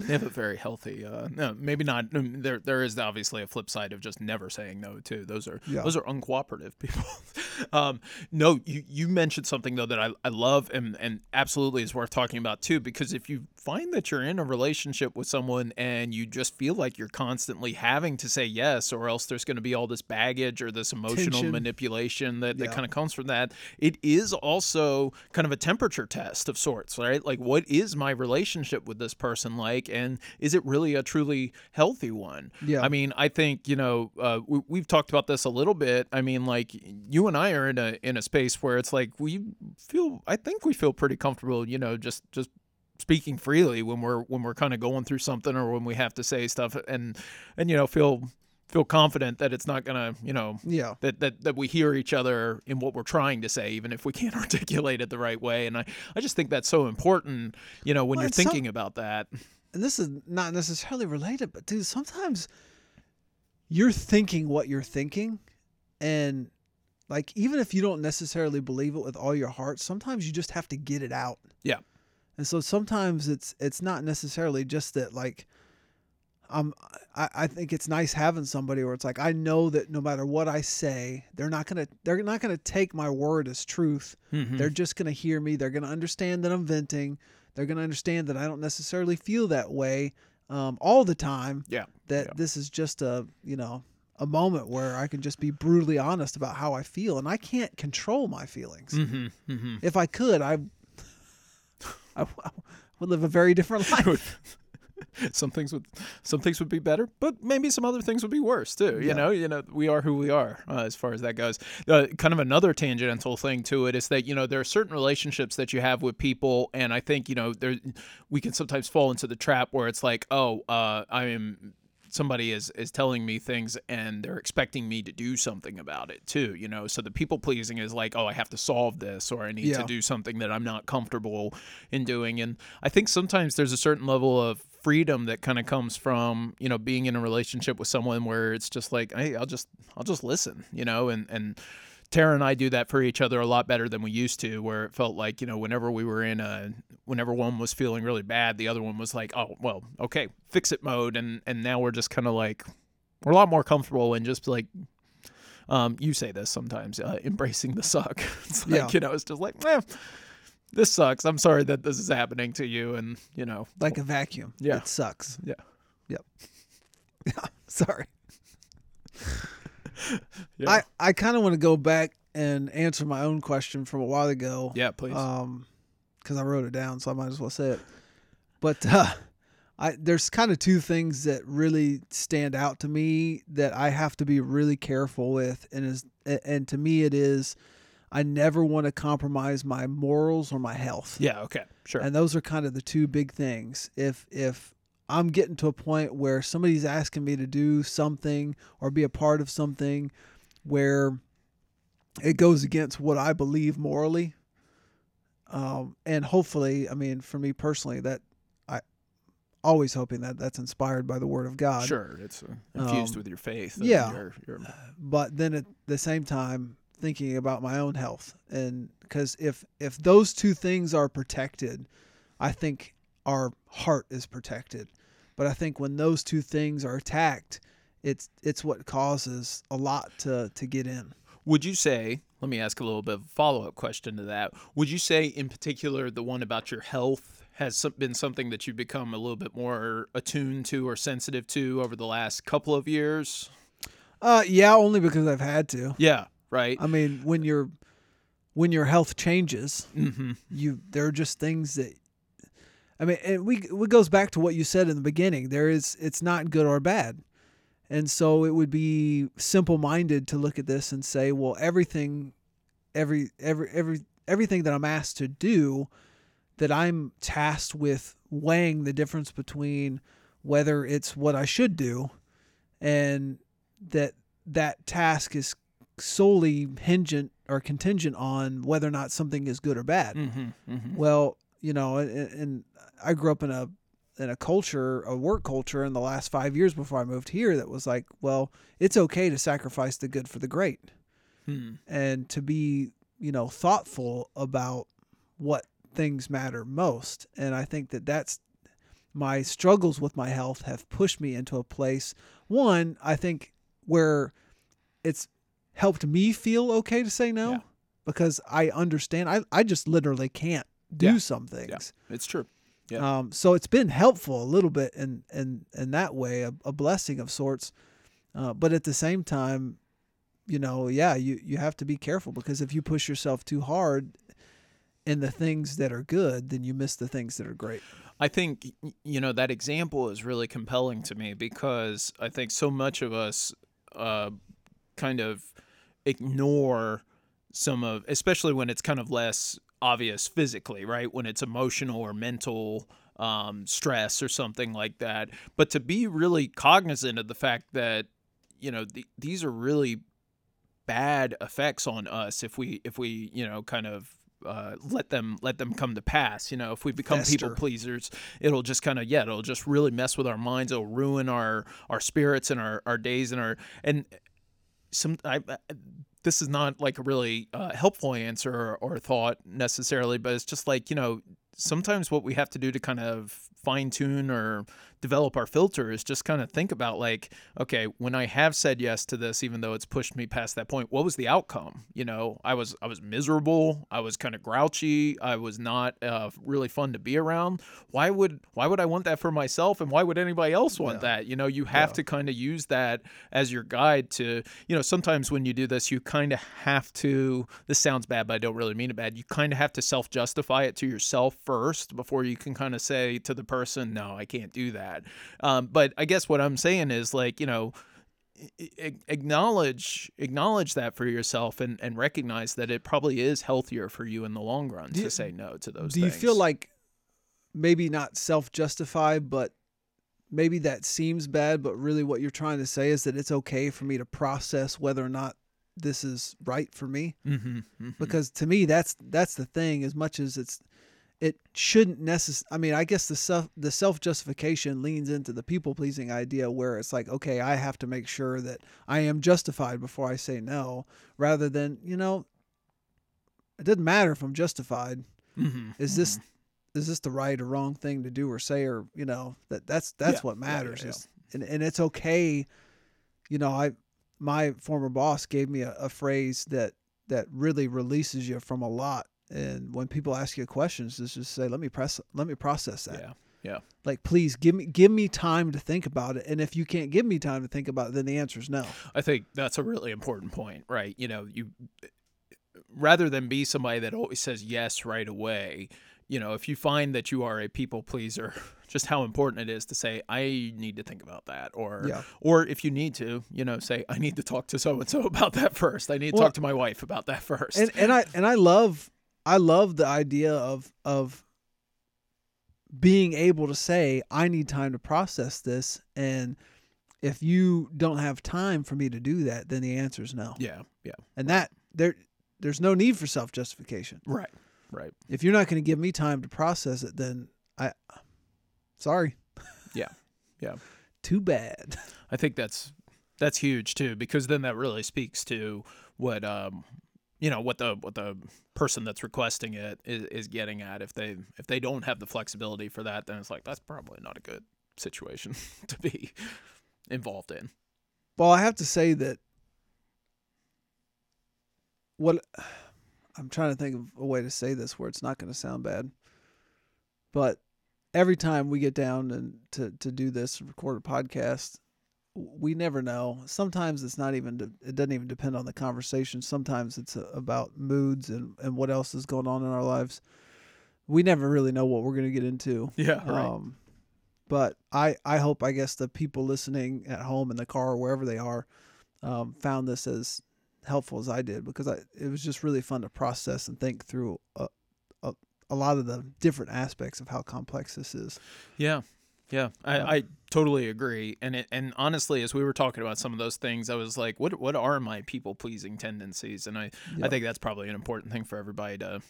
They have a very healthy. Uh, no, maybe not. There, there is obviously a flip side of just never saying no too. Those are Yeah. those are uncooperative people. um, no, you you mentioned something though that I, I love and and absolutely is worth talking about too. Because if you find that you're in a relationship with someone and you just feel like you're constantly having to say yes, or else there's going to be all this baggage or this emotional Tension. manipulation that, that Yeah. kind of comes from that. It is also kind of a temperature test of sorts, right? Like, what is my relationship with this person like, and is it really a truly healthy one? Yeah. I mean, I think you know uh, we, we've talked about this a little bit. I mean, like you and I are in a in a space where it's like we feel. I think we feel pretty comfortable. You know, just just speaking freely when we're when we're kind of going through something or when we have to say stuff and and you know feel feel confident that it's not gonna you know yeah. that, that that we hear each other in what we're trying to say, even if we can't articulate it the right way. And I, I just think that's so important, you know, when Well, you're and some- thinking about that. and this is not necessarily related, but dude, sometimes you're thinking what you're thinking, and like even if you don't necessarily believe it with all your heart, sometimes you just have to get it out. Yeah. And so sometimes it's it's not necessarily just that like um I, I think it's nice having somebody where it's like I know that no matter what I say, they're not gonna they're not gonna take my word as truth. Mhm. They're just going to hear me. They're going to understand that I'm venting. They're going to understand that I don't necessarily feel that way um, all the time. Yeah. That yeah. this is just a, you know, a moment where I can just be brutally honest about how I feel. And I can't control my feelings. Mm-hmm. Mm-hmm. If I could, I, I, I would live a very different life. some things would some things would be better, but maybe some other things would be worse too. You Yeah. know, you know, we are who we are uh, as far as that goes. Uh, kind of another tangential thing to it is that you know there are certain relationships that you have with people, and I think you know there we can sometimes fall into the trap where it's like, oh, uh, I am somebody is is telling me things and they're expecting me to do something about it too you know? So the people pleasing is like oh i have to solve this or i need to do something that i'm not comfortable in doing. And i think sometimes there's a certain level of freedom that kind of comes from you know being in a relationship with someone where it's just like hey i'll just i'll just listen you know? And and Tara and I do that for each other a lot better than we used to, where it felt like, you know, whenever we were in a, whenever one was feeling really bad, the other one was like, oh, well, okay, fix it mode. And, and now we're just kind of like, we're a lot more comfortable and just like, um, you say this sometimes, uh, embracing the suck. It's like, Yeah. you know, it's just like, eh, this sucks. I'm sorry that this is happening to you. And, you know, like a vacuum. Yeah. It sucks. Yeah. Yep. yeah. Sorry. yeah, I, I kind of want to go back and answer my own question from a while ago. yeah, please. um because i wrote it down so i might as well say it but uh i there's kind of two things that really stand out to me that i have to be really careful with and is and to me it is i never want to compromise my morals or my health yeah, okay, sure. and those are kind of the two big things if if i'm getting to a point where somebody's asking me to do something or be a part of something where it goes against what i believe morally um, and hopefully i mean for me personally that i always hoping that that's inspired by the word of god Sure, it's uh, infused Um, with your faith. yeah. your- your- but then at the same time thinking about my own health and because if if those two things are protected i think our heart is protected but i think when those two things are attacked it's it's what causes a lot to to get in Would you say, let me ask a little bit of a follow up question to that. Would you say, in particular, the one about your health has been something that you've become a little bit more attuned to or sensitive to over the last couple of years? uh yeah only because i've had to Yeah, right. i mean when your when your health changes hmm you there are just things that I mean, it, we it goes back to what you said in the beginning. There is it's not good or bad, and so it would be simple minded to look at this and say, well, everything, every every every everything that I'm asked to do that I'm tasked with weighing the difference between whether it's what I should do and that that task is solely hingent or contingent on whether or not something is good or bad. Mm-hmm, mm-hmm. Well, you know, and, and I grew up in a in a culture, a work culture in the last 5 years before I moved here that was like, well, it's okay to sacrifice the good for the great Hmm. and to be, you know, thoughtful about what things matter most. And I think that that's my struggles with my health have pushed me into a place one, I think where it's helped me feel okay to say no Yeah. because I understand I I just literally can't do Yeah. some things. It's true. Yeah. Um, so it's been helpful a little bit in in in that way, a, a blessing of sorts. Uh, but at the same time, you know, yeah, you you have to be careful because if you push yourself too hard in the things that are good, then you miss the things that are great. I think you know that example is really compelling to me because I think so much of us uh, kind of ignore some of, especially when it's kind of less obvious physically, right? When it's emotional or mental um, stress or something like that. But to be really cognizant of the fact that you know th- these are really bad effects on us if we if we you know kind of uh, let them let them come to pass. You know, if we become people pleasers, it'll just kind of yeah, it'll just really mess with our minds. It'll ruin our our spirits and our our days and our and some. I, I- this is not like a really uh, helpful answer or, or thought necessarily, but it's just like you know sometimes what we have to do to kind of fine tune or develop our filter is just kind of think about like okay when i have said yes to this even though it's pushed me past that point what was the outcome? You know i was i was miserable. I was kind of grouchy. I was not uh, really fun to be around. Why would why would i want that for myself? And why would anybody else want Yeah. that? You know you have Yeah. to kind of use that as your guide to you know sometimes when you do this you kind of have to this sounds bad but i don't really mean it bad. You kind of have to self justify it to yourself first before you can kind of say to the person no i can't do that um, but i guess what i'm saying is like you know acknowledge acknowledge that for yourself and and recognize that it probably is healthier for you in the long run Do to you- say no to those Do you feel like maybe not self justify, but maybe that seems bad, but really what you're trying to say is that it's okay for me to process whether or not this is right for me? mm-hmm, mm-hmm. because to me that's that's the thing as much as it's it shouldn't necess I mean I guess the self the self justification leans into the people pleasing idea where it's like okay I have to make sure that I am justified before I say no rather than you know it doesn't matter if I'm justified mm-hmm. is this is this the right or wrong thing to do or say or you know that that's that's Yeah, what yeah, yeah, matters yeah. is and, and it's okay you know i my former boss gave me a, a phrase that that really releases you from a lot and when people ask you questions just just say let me press let me process that yeah Yeah. like please give me give me time to think about it and if you can't give me time to think about it then the answer is no I think that's a really important point, right? You know, you rather than be somebody that always says yes right away, you know, if you find that you are a people pleaser, just how important it is to say I need to think about that or Yeah. or if you need to, you know, say I need to talk to so and so about that first. I need to Well- talk to my wife about that first. and and I and I love I love the idea of of being able to say I need time to process this and if you don't have time for me to do that then the answer is no. yeah, yeah. And that there there's no need for self-justification. Right. Right. If you're not going to give me time to process it then I sorry. Yeah. Yeah. Too bad. I think that's that's huge too because then that really speaks to what um you know what the what the person that's requesting it is, is getting at if they if they don't have the flexibility for that then it's like that's probably not a good situation to be involved in Well, I have to say that what I'm trying to think of a way to say this where it's not going to sound bad. But every time we get down and to to do this record a podcast, we never know. Sometimes it's not even de- it doesn't even depend on the conversation. Sometimes it's uh, about moods and and what else is going on in our lives. We never really know what we're going to get into. yeah Um, but I, I hope, I guess, the people listening at home in the car or wherever they are um, found this as helpful as I did because I, it was just really fun to process and think through a, a, a lot of the different aspects of how complex this is. Yeah. Yeah, I, I totally agree, and it, and honestly, as we were talking about some of those things, I was like, what what are my people pleasing tendencies? And I Yeah. I think that's probably an important thing for everybody to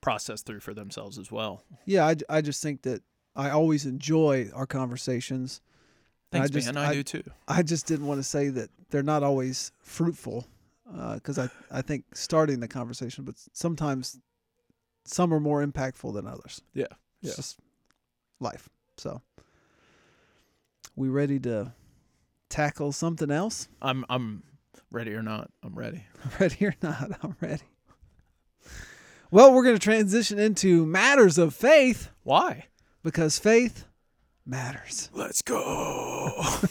process through for themselves as well. Yeah, I, I just think that I always enjoy our conversations. Thanks, I just, man. I, I, do too. I just didn't want to say that they're not always fruitful uh, because I, I think starting the conversation, but sometimes some are more impactful than others. Yeah, It's yeah. just life. So we ready to tackle something else? I'm I'm ready or not. I'm ready. Ready or not, I'm ready. Well, we're going to transition into matters of faith Why? because faith matters. Let's go.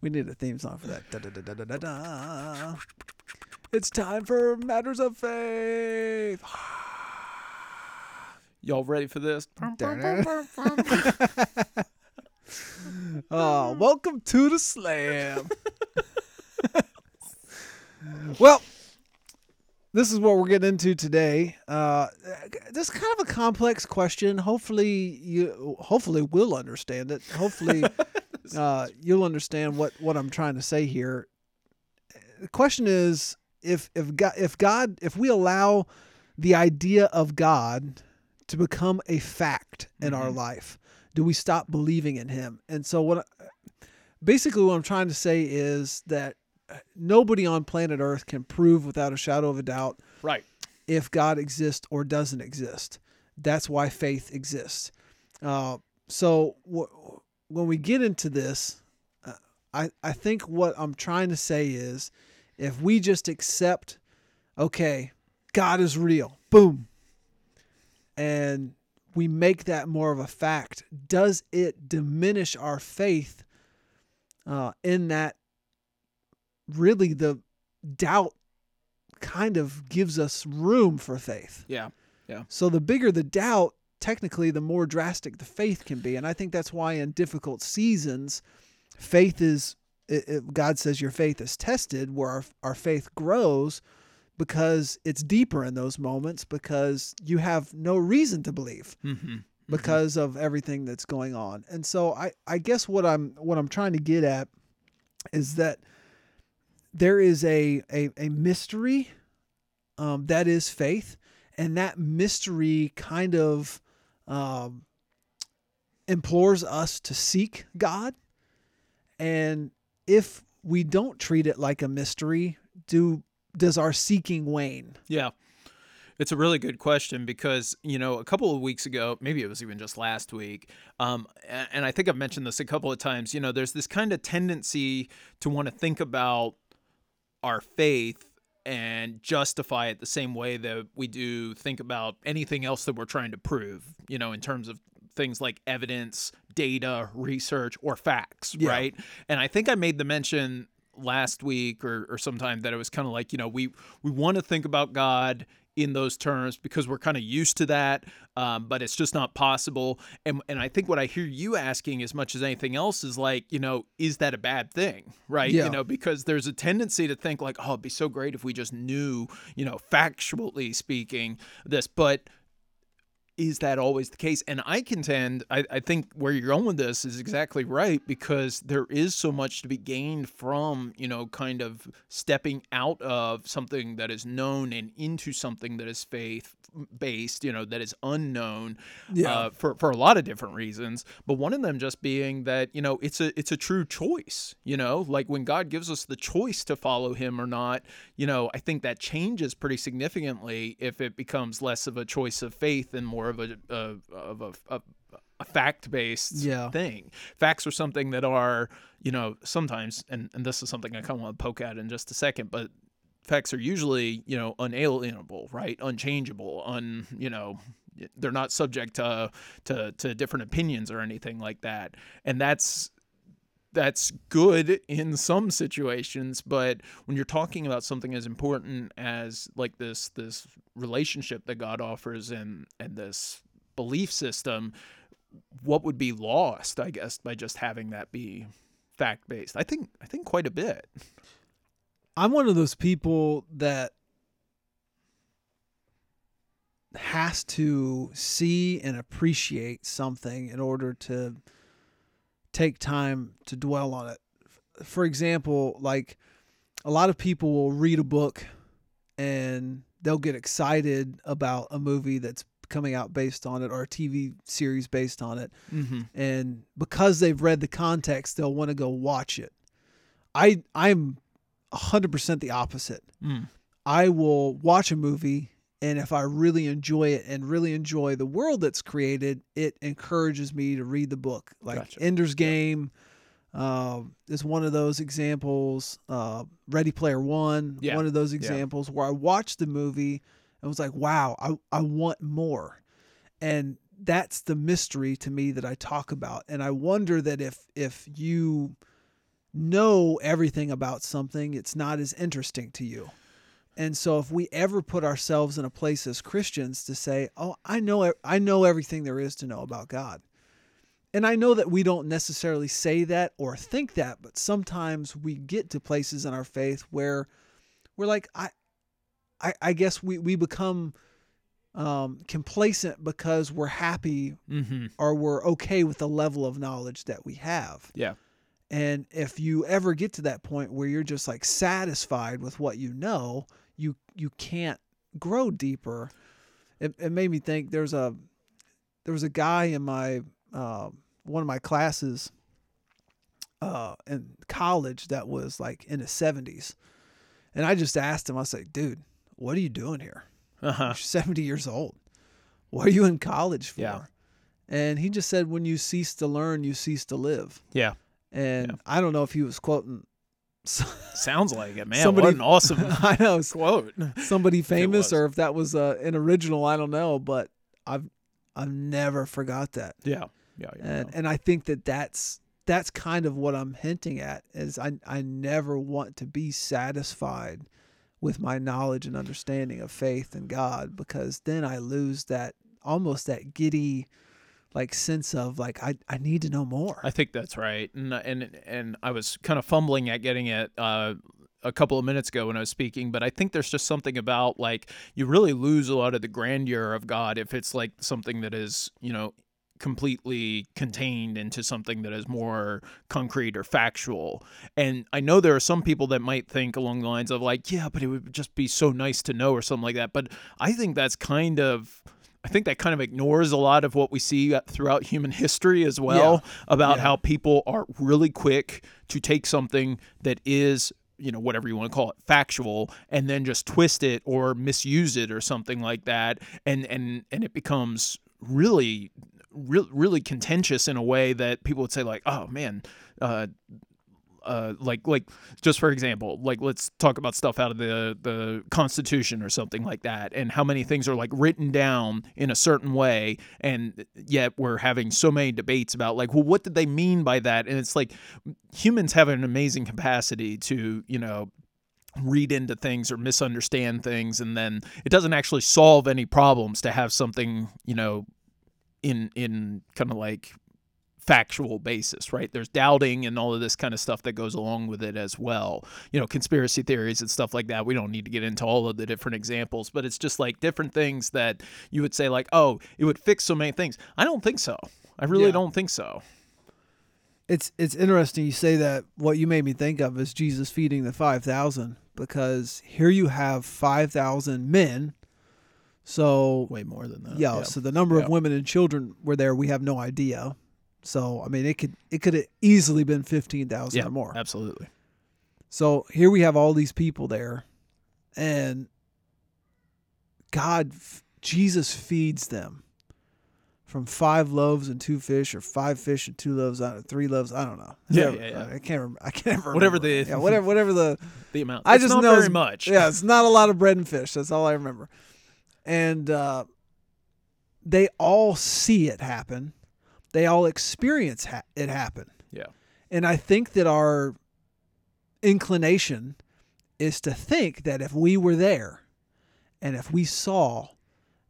We need a theme song for that. Da-da-da-da-da-da. It's time for matters of faith. Y'all ready for this? Oh, welcome to the slam. well, this is what we're getting into today. Uh, this is kind of a complex question. Hopefully, you hopefully will understand it. Hopefully, uh, you'll understand what what I'm trying to say here. The question is if if God if God if we allow the idea of God to become a fact in our Mhm. life, do we stop believing in Him? And so what basically what I'm trying to say is that uh, nobody on planet Earth can prove without a shadow of a doubt Right. if God exists or doesn't exist. That's why faith exists. Uh, so w- when we get into this, uh, I I think what I'm trying to say is, if we just accept, okay, God is real, boom, and we make that more of a fact, does it diminish our faith uh, in that really the doubt kind of gives us room for faith. Yeah. Yeah. So the bigger the doubt, technically, the more drastic the faith can be. And I think that's why in difficult seasons, faith is, it, it- God says your faith is tested, where our, our faith grows because it's deeper in those moments because you have no reason to believe Mm-hmm. because of everything that's going on. And so I, I guess what I'm what I'm trying to get at is that there is a a, a mystery um, that is faith, and that mystery kind of um, implores us to seek God. And if we don't treat it like a mystery, do does our seeking wane? Yeah. It's a really good question because, you know, a couple of weeks ago, maybe it was even just last week, um, and I think I've mentioned this a couple of times, you know, there's this kind of tendency to want to think about our faith and justify it the same way that we do think about anything else that we're trying to prove, you know, in terms of things like evidence, data, research, or facts, Yeah. right? And I think I made the mention last week or, or sometime that it was kind of like, you know, we we want to think about God in those terms because we're kind of used to that, um, but it's just not possible. And and I think what I hear you asking as much as anything else is like, you know, is that a bad thing, right? Yeah. You know, because there's a tendency to think like, oh, it'd be so great if we just knew, you know, factually speaking this, but is that always the case? And I contend, I, I think where you're going with this is exactly right because there is so much to be gained from, you know, kind of stepping out of something that is known and into something that is faith based, you know, that is unknown uh, for, for a lot of different reasons. But one of them just being that, you know, it's a it's a true choice, you know, like when God gives us the choice to follow him or not, you know, I think that changes pretty significantly if it becomes less of a choice of faith and more of a of, of a, a, a fact based Yeah. thing. Facts are something that are, you know, sometimes, and, and this is something I kind of want to poke at in just a second, but facts are usually, you know, unalienable, right? Unchangeable, un, you know, they're not subject to to to different opinions or anything like that. And that's that's good in some situations but when you're talking about something as important as like this this relationship that god offers and and this belief system what would be lost i guess by just having that be fact based i think i think quite a bit. I'm one of those people that has to see and appreciate something in order to take time to dwell on it. For example, like a lot of people will read a book and they'll get excited about a movie that's coming out based on it or a TV series based on it. Mm-hmm. And because they've read the context, they'll want to go watch it. I I'm 100% the opposite. Mm. I will watch a movie and if I really enjoy it and really enjoy the world that's created, it encourages me to read the book. Like Gotcha. Ender's Game uh, is one of those examples. Uh, Ready Player One, Yeah. one of those Yeah. examples where I watched the movie and was like, wow, I, I want more. And that's the mystery to me that I talk about. And I wonder that if if you know everything about something, it's not as interesting to you. And so if we ever put ourselves in a place as Christians to say, "Oh, I know I know everything there is to know about God." And I know that we don't necessarily say that or think that, but sometimes we get to places in our faith where we're like, I I, I guess we, we become um, complacent because we're happy Mm-hmm. or we're okay with the level of knowledge that we have. Yeah. And if you ever get to that point where you're just like satisfied with what you know, you you can't grow deeper. It, it made me think there's a there was a guy in my uh, one of my classes uh, in college that was like in his 70s, and I just asked him. I was like, "Dude, what are you doing here? Uh-huh. You're 70 years old. What are you in college for?" Yeah. And he just said, "When you cease to learn, you cease to live." Yeah. And Yeah. I don't know if he was quoting Sounds like it, man. Somebody- what an awesome I know quote. somebody famous or if that was uh, an original. I don't know, but I've I've never forgot that, Yeah. Yeah. yeah, and and I think that that's that's kind of what I'm hinting at is I I never want to be satisfied with my knowledge and understanding of faith and God because then I lose that almost that giddy like sense of like I, I need to know more. I think that's right, and and and I was kind of fumbling at getting it uh, a couple of minutes ago when I was speaking, but I think there's just something about like you really lose a lot of the grandeur of God if it's like something that is you know completely contained into something that is more concrete or factual. And I know there are some people that might think along the lines of like, yeah, but it would just be so nice to know or something like that. But I think that's kind of I think that kind of ignores a lot of what we see throughout human history as well about Yeah. how people are really quick to take something that is you know whatever you want to call it factual and then just twist it or misuse it or something like that and and and it becomes really really really contentious in a way that people would say like oh man uh uh, like like just for example, like let's talk about stuff out of the the Constitution or something like that, and how many things are like written down in a certain way, and yet we're having so many debates about like, well, what did they mean by that? And it's like humans have an amazing capacity to you know read into things or misunderstand things, and then it doesn't actually solve any problems to have something you know in in kind of like factual basis, right? There's doubting and all of this kind of stuff that goes along with it as well. You know, conspiracy theories and stuff like that. We don't need to get into all of the different examples, but it's just like different things that you would say like, "Oh, it would fix so many things." I don't think so. I really Yeah. don't think so. It's it's interesting you say that. What you made me think of is Jesus feeding the five thousand because here you have five thousand men. So Way more than that. yeah, so the number Yeah. of women and children were there. We have no idea. So I mean, it could it could have easily been fifteen thousand Yeah, or more. absolutely. So here we have all these people there, and God, Jesus feeds them from five loaves and two fish, or five fish and two loaves, I three loaves. I don't know. Yeah, yeah, yeah. I can't. Remember, I can't remember. Whatever the- yeah, whatever whatever the The amount. I It's just not know very much. yeah, it's not a lot of bread and fish. That's all I remember. And uh, they all see it happen. They all experience ha- it happen. Yeah. And I think that our inclination is to think that if we were there and if we saw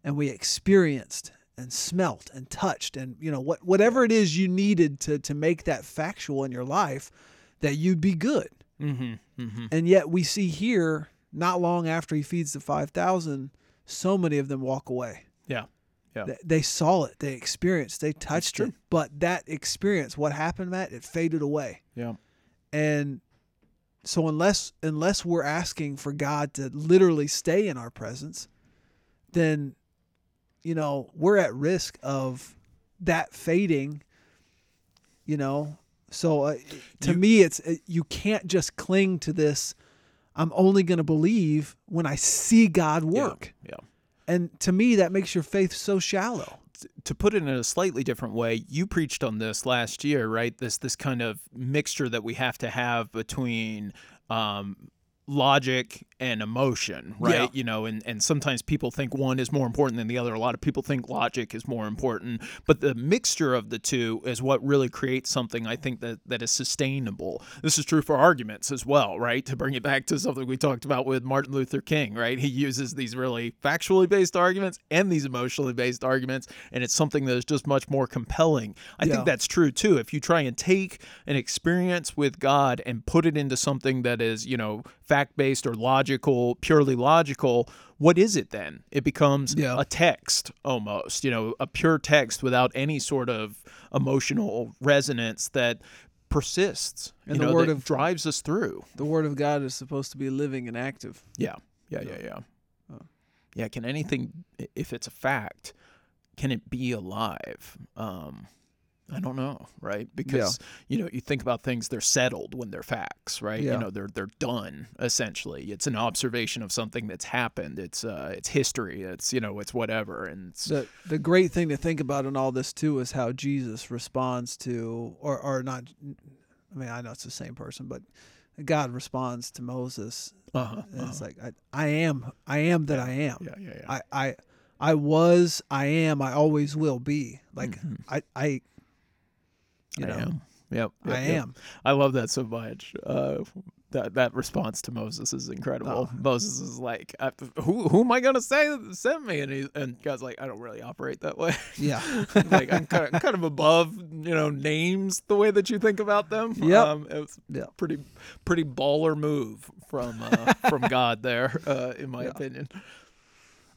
and we experienced and smelt and touched and you know what whatever it is you needed to to make that factual in your life that you'd be good. Mm-hmm. Mm-hmm. And yet we see here, not long after he feeds the 5,000, so many of them walk away. Yeah. Yeah. Th- They saw it, they experienced, they touched it. But that experience, what happened, Matt, it faded away. Yeah. And so unless unless we're asking for God to literally stay in our presence, then you know, we're at risk of that fading, you know. So uh, to You- me it's uh, you can't just cling to this I'm only going to believe when I see God work. Yeah. And to me that makes your faith so shallow. to put it in a slightly different way, you preached on this last year, right? This this kind of mixture that we have to have between um, logic and emotion, right? Yeah. You know, and, and sometimes people think one is more important than the other. A lot of people think logic is more important, but the mixture of the two is what really creates something I think that, that is sustainable. This is true for arguments as well, right? To bring it back to something we talked about with Martin Luther King, right? He uses these really factually based arguments and these emotionally based arguments, and it's something that is just much more compelling. I Yeah. think that's true too. If you try and take an experience with God and put it into something that is, you know, fact based or logical, purely logical, what is it then? It becomes Yeah. a text almost, you know, a pure text without any sort of emotional resonance that persists, And you the know, word of- drives us through. The word of God is supposed to be living and active. Yeah, yeah, yeah, yeah. Oh. Yeah, can anything, if it's a fact, can it be alive? Um, I don't know, right? Because you know, you think about things; they're settled when they're facts, right? Yeah. You know, they're they're done essentially. It's an observation of something that's happened. It's uh, it's history. It's you know, it's whatever, and it's, The the great thing to think about in all this too is how Jesus responds to or or not I mean I know it's the same person but God responds to Moses uh-huh, and it's uh-huh. like I, I am I am that I am. yeah, yeah, yeah. I, I I was, I am, I always will be. Like Mhm. I I you I know am. Yep, I yep, yep. am. I love that so much. Uh, that that response to Moses is incredible. Oh. Moses is like, I, "Who who am I gonna say that sent me?" And he and God's like, "I don't really operate that way. Yeah. like I'm kind of kind of above, you know, names the way that you think about them. Yep. Um, it was Yeah. pretty pretty baller move from uh, from God there, uh, in my Yeah. opinion.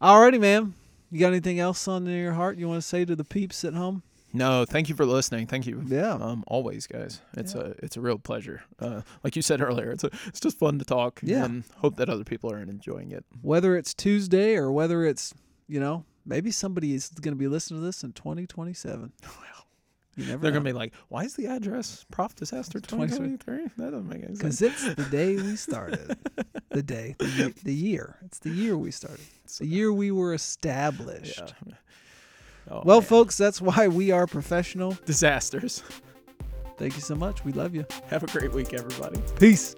Alrighty, man. You got anything else on your heart you want to say to the peeps at home? No, thank you for listening. Thank you. Yeah. Um, always, guys. It's Yeah. a it's a real pleasure. Uh, like you said earlier, it's a, it's just fun to talk. Yeah. And hope that other people are enjoying it. Whether it's Tuesday or whether it's, you know, maybe somebody is going to be listening to this in 2027. You never They're know. gonna be like, "Why is the address Prof Disaster 2023?" That doesn't make any sense. Because it's the day we started. the day, the, the year. It's the year we started. It's the year we were established. Yeah. Oh, Well, man. folks, that's why we are professional. disasters. Thank you so much. We love you. Have a great week, everybody. Peace.